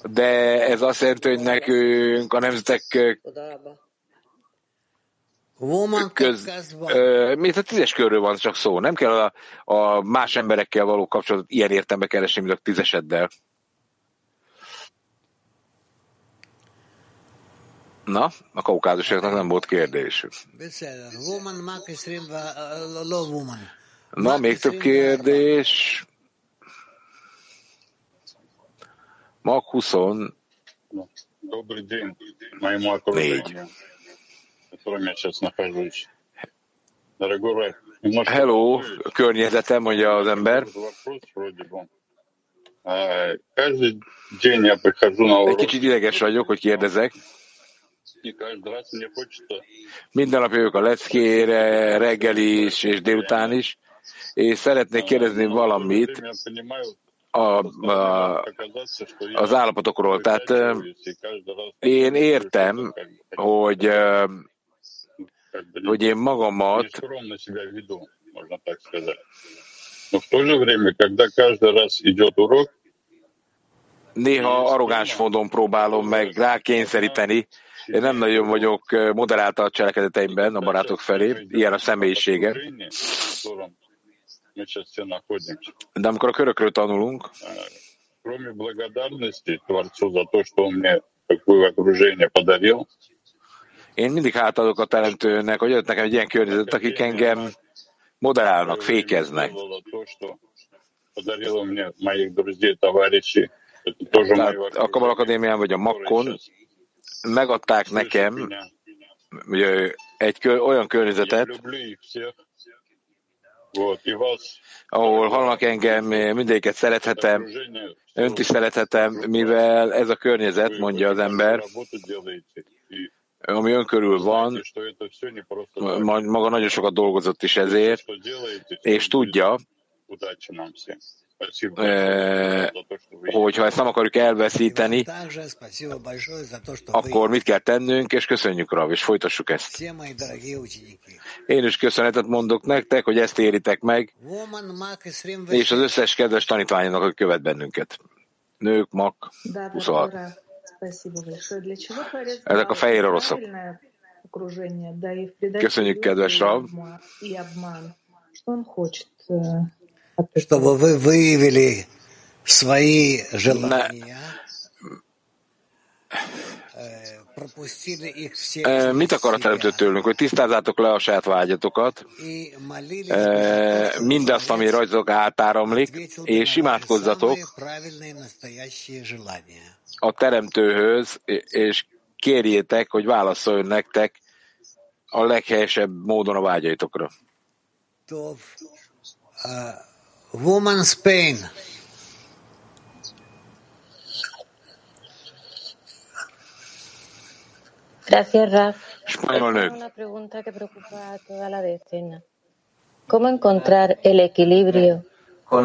De ez azt jelenti, hogy nekünk a nemzetek köz, ö, a tízes körről van csak szó, nem kell a, a más emberekkel való kapcsolatot ilyen értembe keresni, mint a tízeseddel. Na, a kaukázusiaknak nem volt kérdésük. Na, még több kérdés. Mag 20. Добрый день, моему окружению, в Hello, környezetem, mondja az ember. Egy kicsit ideges vagyok, hogy kérdezek. Minden nap jövök a leckére, reggel is és délután is, és szeretnék kérdezni valamit время понимаю, a, a, оказаться, что я az állapotokról. Tehát ö, и каждый раз én értem, hogy, ö, hogy én magamat нескромно себя веду, можно так сказать. Но в то же время, когда каждый раз идет урок, néha arrogáns módon próbálom meg rákényszeríteni. Én nem nagyon vagyok ö, moderálta a cselekedeteimben a barátok felé, ilyen a személyisége. в котором мы сейчас все находимся, De amikor a körökről tanulunk, кроме благодарности Творцу за то, что он мне такое окружение подарил, én mindig hátadok a teremtőnek, hogy adott nekem egy ilyen környezet, akik engem moderálnak, fékeznek. сделала то, что подарила мне моих друзей, товарищей. Это тоже мое Tehát a Kabal Akadémián vagy a Makkon megadták nekem ugye, egy olyan környezetet, ahol hallnak engem, mindéket szerethetem, önt is szerethetem, mivel ez a környezet, mondja az ember, ami önkörül van, maga nagyon sokat dolgozott is ezért, és tudja, hogyha ezt nem akarjuk elveszíteni, akkor mit kell tennünk, és köszönjük Rav, és folytassuk ezt. Én is köszönetet mondok nektek, hogy ezt éritek meg, és az összes kedves tanítványnak, aki követ bennünket. Nők, mak, 26. Ezek a fehér oroszok. Köszönjük, kedves Rav Чтобы вы выявили свои желания, Mit akar a teremtő tőlünk? Hogy tisztázzátok le a saját vágyatokat, mindazt, ami rajzok átáramlik, és imádkozzatok a teremtőhöz, és kérjétek, hogy válaszoljon nektek a leghelyesebb módon a vágyaitokra. Woman's pain. Gracias, Raf. Una pregunta que preocupa a toda la decena. ¿Cómo encontrar el equilibrio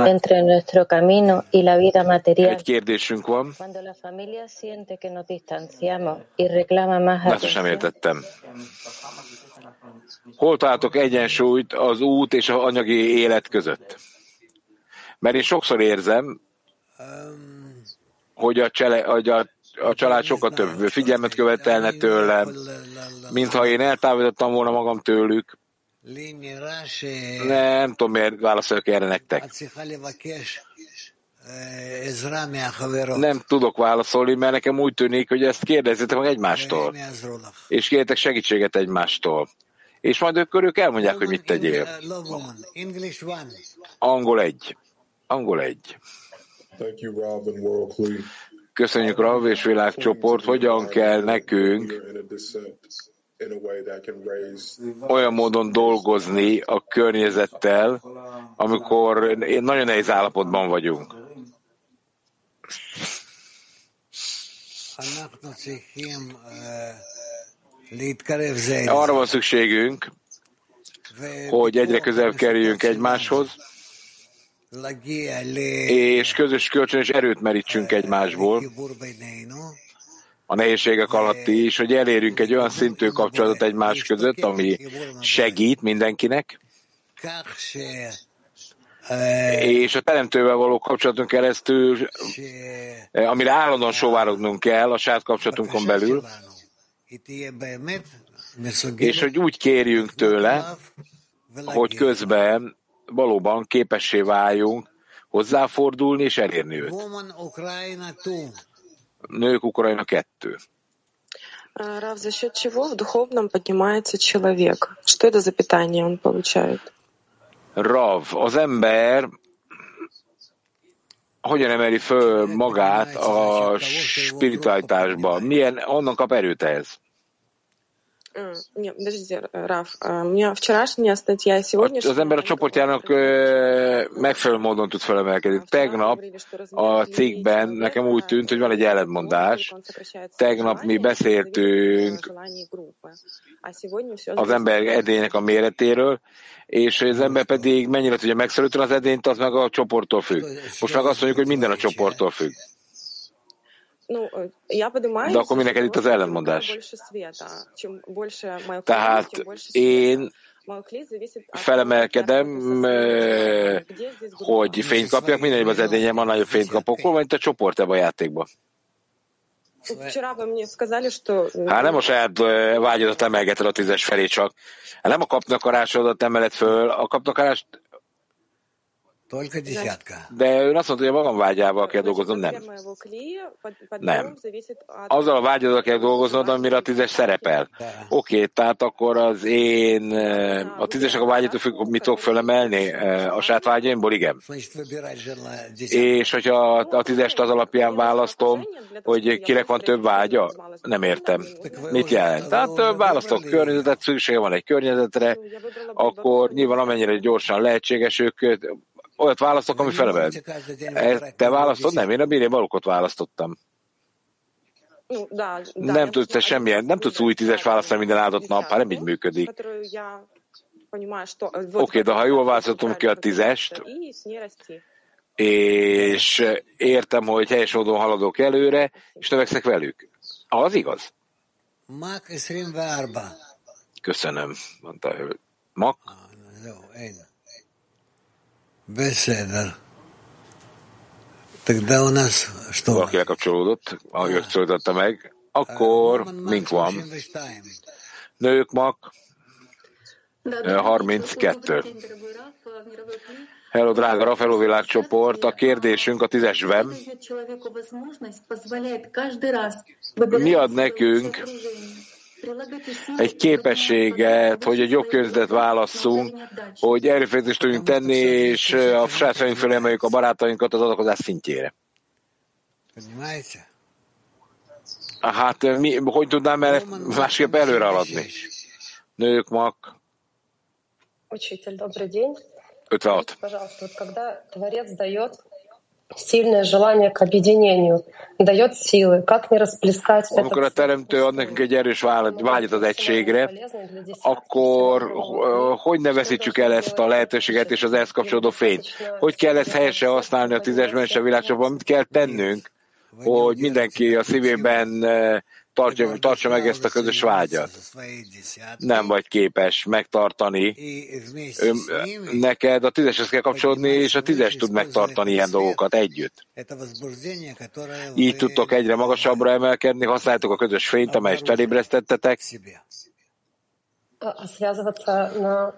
entre nuestro camino y la vida material Egy kérdésünk van. cuando la familia siente que nos distanciamos y reclama más Ezt sem atención? értettem. Hol találtok egyensúlyt az út és az anyagi élet között? Mert én sokszor érzem, hogy a, csele, hogy a, a család sokkal több figyelmet követelne tőlem, mintha én eltávolítottam volna magam tőlük. Nem tudom, miért válaszolok erre nektek. Nem tudok válaszolni, mert nekem úgy tűnik, hogy ezt kérdezzétek meg egymástól. És kérjetek segítséget egymástól. És majd ők, ők elmondják, hogy mit tegyél. Angol egy. Angol egy. Köszönjük, Rav és világcsoport, hogyan kell nekünk olyan módon dolgozni a környezettel, amikor nagyon nehéz állapotban vagyunk. Arra van szükségünk, hogy egyre közelebb kerüljünk egymáshoz, és közös kölcsönös erőt merítsünk egymásból, a nehézségek alatt is, hogy elérjünk egy olyan szintű kapcsolatot egymás között, ami segít mindenkinek, és a teremtővel való kapcsolatunk keresztül, amire állandóan sóvárognunk kell a saját kapcsolatunkon belül, és hogy úgy kérjünk tőle, hogy közben valóban képessé váljunk hozzáfordulni és elérni őt. Nők Ukrajna 2. Рав, за счет чего в духовном поднимается человек? Что это за питание он получает? Rav, az ember hogyan emeli föl magát a spiritualitásba? Milyen, onnan kap erőt ehhez? А, Нет, подождите, Раф. а, У меня вчерашняя статья, а сегодняшняя... Az ember a csoportjának ö, megfelelő módon tud felemelkedni. Tegnap a cikkben nekem úgy tűnt, hogy van egy ellentmondás. Tegnap mi beszéltünk az ember edénynek a méretéről, és az ember pedig mennyire tudja megszerülteni az edényt, az meg a csoporttól függ. Most meg azt mondjuk, hogy minden a csoporttól függ. Э, de akkor mindenked itt az ellenmondás. Tehát én felemelkedem, hogy fényt kapjak, minél az edényem, annál nagyobb fényt kapok, hol mint a csoport ebbe a játékba. Hát nem a saját vágyadat emelgeted a tízes felé csak. Hát nem a kapnakarásodat emeled föl, a kapnakarást de ön azt mondta, hogy a magam vágyával kell dolgoznom, nem. Nem. Azzal a vágyaddal kell dolgoznod, amire a tízes szerepel. Oké, okay, tehát akkor az én, eh, a tízesek a vágyatól függ, mit tudok fölemelni eh, a saját vágyaimból, igen. És hogyha a tízest az alapján választom, hogy kinek van több vágya, nem értem. Mit jelent? Tehát választok környezetet, szüksége van egy környezetre, akkor nyilván amennyire gyorsan lehetséges, ők olyat választok, ami felelve. Te választod? Nem, én a Bírén valókot választottam. Nem tudsz te semmilyen, nem tudsz új tízes választani minden áldott nap, hát nem így működik. Oké, okay, de ha jól választottam ki a tízest, és értem, hogy helyes módon haladok előre, és növekszek velük. Az igaz. Köszönöm, mondta a hölgy. Mak? Ah, Valakivel kapcsolódott, ahogy őt szólította meg, akkor mink van? Nők mak 32. Hello, drága Rafael világcsoport. A kérdésünk a tízesben. Mi ad nekünk egy képességet, hogy egy jobb környezetet válasszunk, hogy erőfeszítést tudjunk tenni, és a srácaink fölé emeljük a barátainkat az adakozás szintjére. Hát mi, hogy tudnám el másképp előre haladni? Nők, mak. Учитель, добрый день. 56. Пожалуйста, вот когда Творец дает сильное желание к объединению, дает силы, как не расплескать Amikor a Teremtő ad nekünk egy erős vágyat az egységre, akkor hogy ne veszítsük el ezt a lehetőséget és az ehhez kapcsolódó fényt? Hogy kell ezt helyesen használni a tízesben és a világcsapban? Mit kell tennünk, hogy mindenki a szívében tartja, tartsa meg ezt a közös vágyat. Nem vagy képes megtartani. Ő, neked a tízeshez kell kapcsolódni, és a tízes tud megtartani ilyen dolgokat együtt. Így tudtok egyre magasabbra emelkedni, használjátok a közös fényt, amelyet felébresztettetek,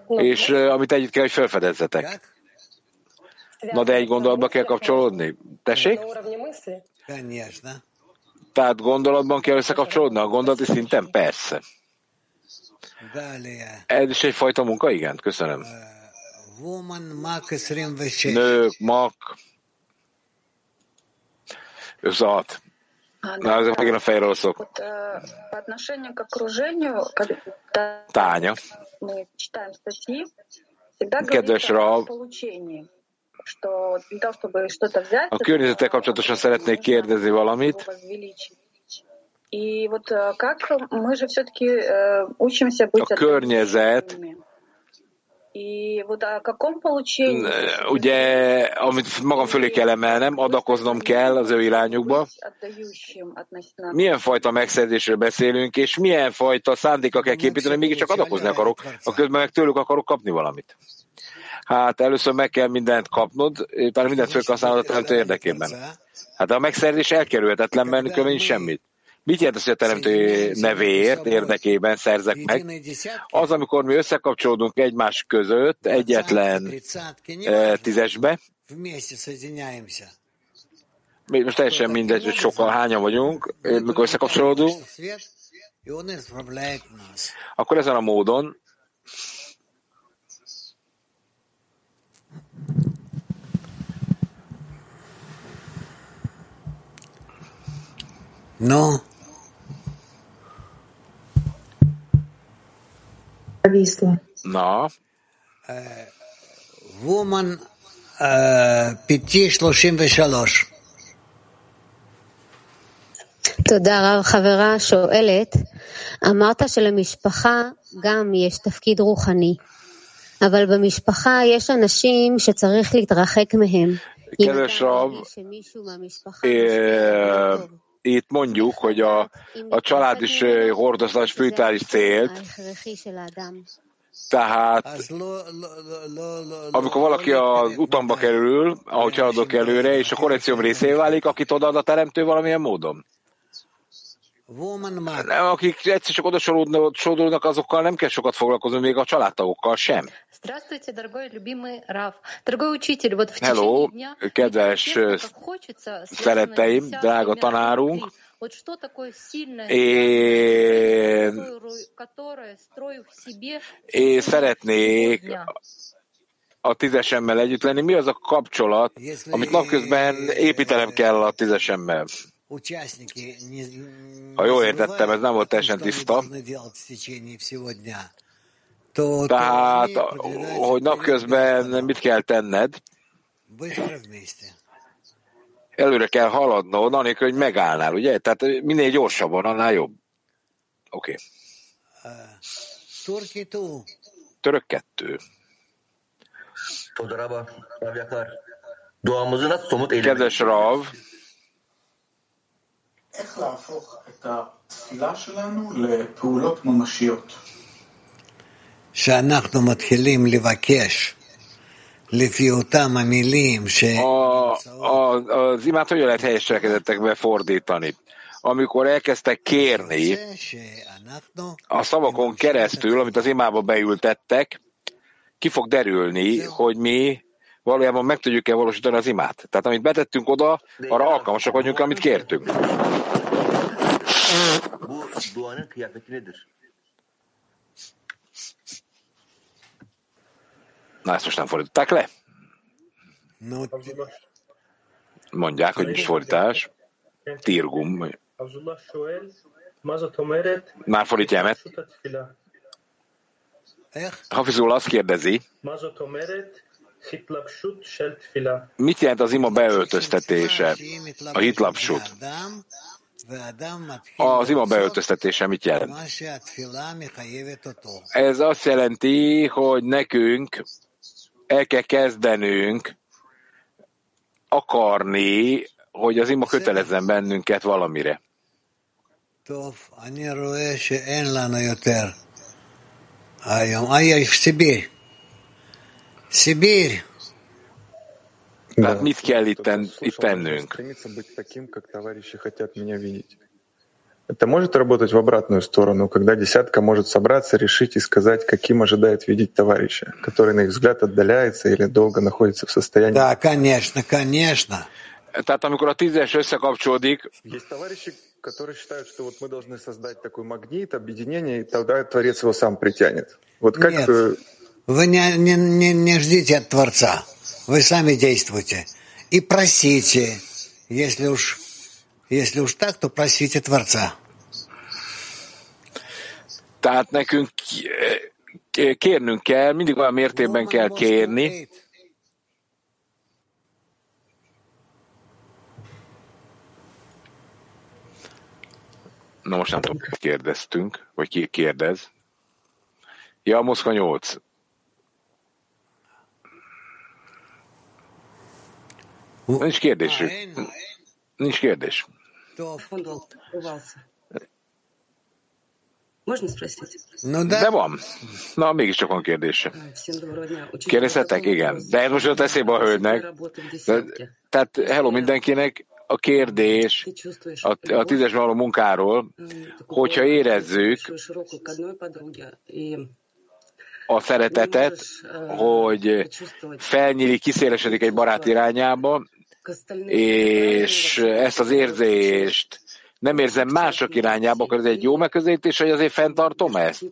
és amit együtt kell, hogy felfedezzetek. Na de egy gondolatba kell kapcsolódni. Tessék? Tehát gondolatban kell összekapcsolódni a gondolati szinten? Persze. Ez is egyfajta munka? Igen, köszönöm. Nők, mak. 56. Na, ezek megint a fejről szok. Tánya. Kedves Rab, a környezettel kapcsolatosan szeretnék kérdezni valamit. A környezet ugye, amit magam fölé kell emelnem, adakoznom kell az ő irányukba. Milyen fajta megszerzésről beszélünk, és milyen fajta szándéka kell képíteni, mégiscsak adakozni akarok, a közben meg tőlük akarok kapni valamit. Hát először meg kell mindent kapnod, utána mindent felhasználod a teremtő érdekében. Hát a megszerzés elkerülhetetlen, mert különben nincs semmit. Mit jelent az, hogy a teremtő nevéért, érdekében szerzek meg? Az, amikor mi összekapcsolódunk egymás között egyetlen e, tízesbe, most teljesen mindegy, hogy sokan hányan vagyunk, mikor összekapcsolódunk, akkor ezen a módon No. Зависла. Na. Woman פיטי 33. תודה רב. חברה שואלת, אמרת שלמשפחה גם יש תפקיד רוחני, Kedves Rab, itt mondjuk, hogy a, a család is hordozza a spirituális célt, tehát amikor valaki az utamba kerül, ahogy haladok előre, és a korrekcióm részévé válik, akit odaad a teremtő valamilyen módon. Nem, akik egyszer csak oda sodródnak, azokkal nem kell sokat foglalkozni, még a családtagokkal sem. Hello, kedves szeretteim, drága tanárunk, én, én szeretnék a tízesemmel együtt lenni. Mi az a kapcsolat, amit napközben építenem kell a tízesemmel? Ha jól értettem, ez nem volt teljesen tiszta. Tehát, hogy napközben mit kell tenned? Előre kell haladnod, anélkül, hogy megállnál, ugye? Tehát minél gyorsabban, annál jobb. Oké. Okay. Török kettő. Kedves Rav, איך להפוך את התפילה שלנו לפעולות ממשיות. שאנחנו מתחילים לבקש לפי אותם המילים ש... a, a, az imát hogyan lehet helyes cselekedetekbe fordítani? Amikor elkezdtek kérni a szavakon keresztül, amit az imába beültettek, ki fog derülni, hogy mi valójában meg tudjuk-e valósítani az imát. Tehát amit betettünk oda, arra alkalmasak vagyunk, amit kértünk. Na, ezt most nem fordították le? Mondják, hogy nincs fordítás. Tirgum. Már fordítja emet. Hafizul azt kérdezi, mit jelent az ima beöltöztetése, a hitlapsut? Az ima beöltöztetése mit jelent? Ez azt jelenti, hogy nekünk el kell kezdenünk akarni, hogy az ima kötelezzen bennünket valamire. Szibír. Szibír. Tehát mit kell itt, ten, itt tennünk? Это может работать в обратную сторону, когда десятка может собраться, решить и сказать, каким ожидает видеть товарища, который, на их взгляд, отдаляется или долго находится в состоянии. Да, конечно, конечно. Tehát amikor a tízes összekapcsolódik, Есть товарищи, которые считают, что вот мы должны создать такой магнит, объединение, и тогда Творец его сам притянет. Вот как... Нет. э, Вы не, не, не, не ждите от Творца. Вы сами действуйте. И просите. Если уж, если уж так, то просите Творца. tehát nekünk kérnünk kell, mindig olyan mértékben kell kérni, Na most nem tudom, kérdeztünk, vagy ki kérdez. Ja, Moszkva 8. Nincs kérdésük. Nincs kérdés. De van. Na, mégiscsak van kérdése. Kérdezhetek? Igen. De ez most jött eszébe a hölgynek. Tehát, hello mindenkinek, a kérdés a, a tízes való munkáról, hogyha érezzük a szeretetet, hogy felnyílik, kiszélesedik egy barát irányába, és ezt az érzést nem érzem mások irányába, akkor ez egy jó megközelítés, hogy azért fenntartom ezt.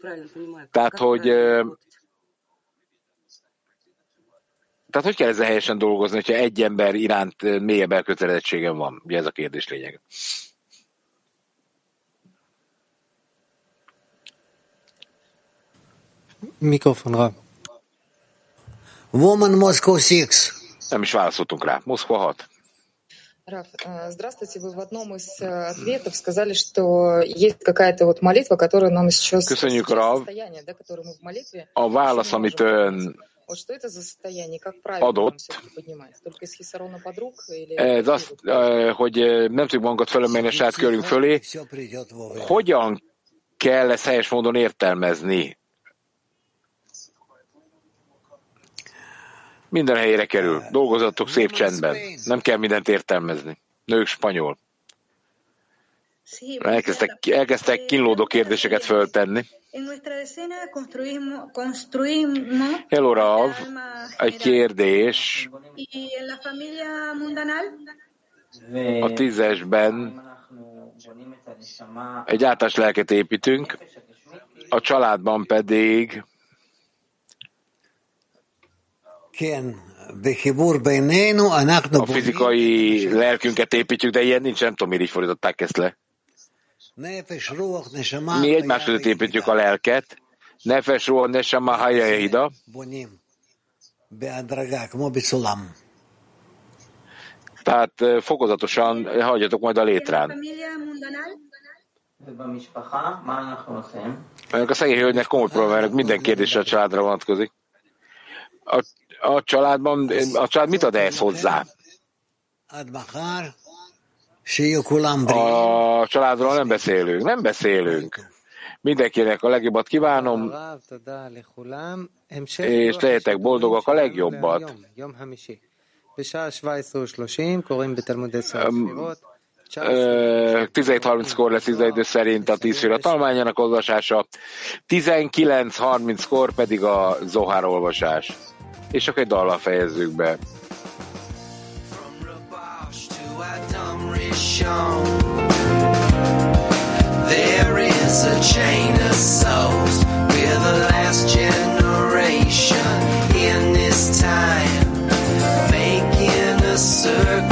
Tehát, hogy tehát hogy kell ezzel helyesen dolgozni, hogyha egy ember iránt mélyebb elkötelezettségem van? Ugye ez a kérdés lényeg. Mikrofonra. Woman Moscow 6. Nem is válaszoltunk rá. Moszkva 6. Раф, э, здравствуйте. Вы в одном из э, ответов сказали, что есть какая-то вот молитва, которую нам сейчас Köszönjük, сейчас Rav. состояние, да, которое мы в молитве. A válasz, amit ön Вот что это за состояние? Как правильно нам adott, все-таки поднимать? Только из хисарона подруг или ez azt, ö, hogy ö, nem tudjuk magunkat fölömelni a saját körünk fölé. Все придет вовремя. Hogyan kell ezt helyes módon értelmezni? Minden helyére kerül. Dolgozatok szép csendben. Nem kell mindent értelmezni. Nők spanyol. Elkezdtek, elkezdtek kínlódó kérdéseket föltenni. Hello, Rav. Egy kérdés. A tízesben egy általános lelket építünk, a családban pedig A fizikai lelkünket építjük, de ilyen nincs, nem tudom, miért így fordították ezt le. Mi egymás között építjük a lelket. Nefes, ruha, nesama, hajjahida. Tehát fokozatosan hagyjatok majd a létrán. Ennek a szegény hölgynek komoly problémák. minden kérdése a családra vonatkozik. A a családban, a család mit ad ehhez hozzá? A családról nem beszélünk, nem beszélünk. Mindenkinek a legjobbat kívánom, és legyetek boldogak a legjobbat. 17.30-kor lesz idő szerint a 10 fél a talmányának olvasása, 19.30-kor pedig a Zohár olvasás. És akkor egy dallal fejezzük be. There is a chain of souls. We're the last generation in this time, making a circle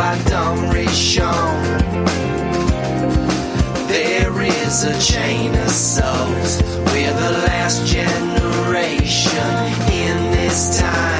Adam Rishon, there is a chain of souls. We're the last generation in this time,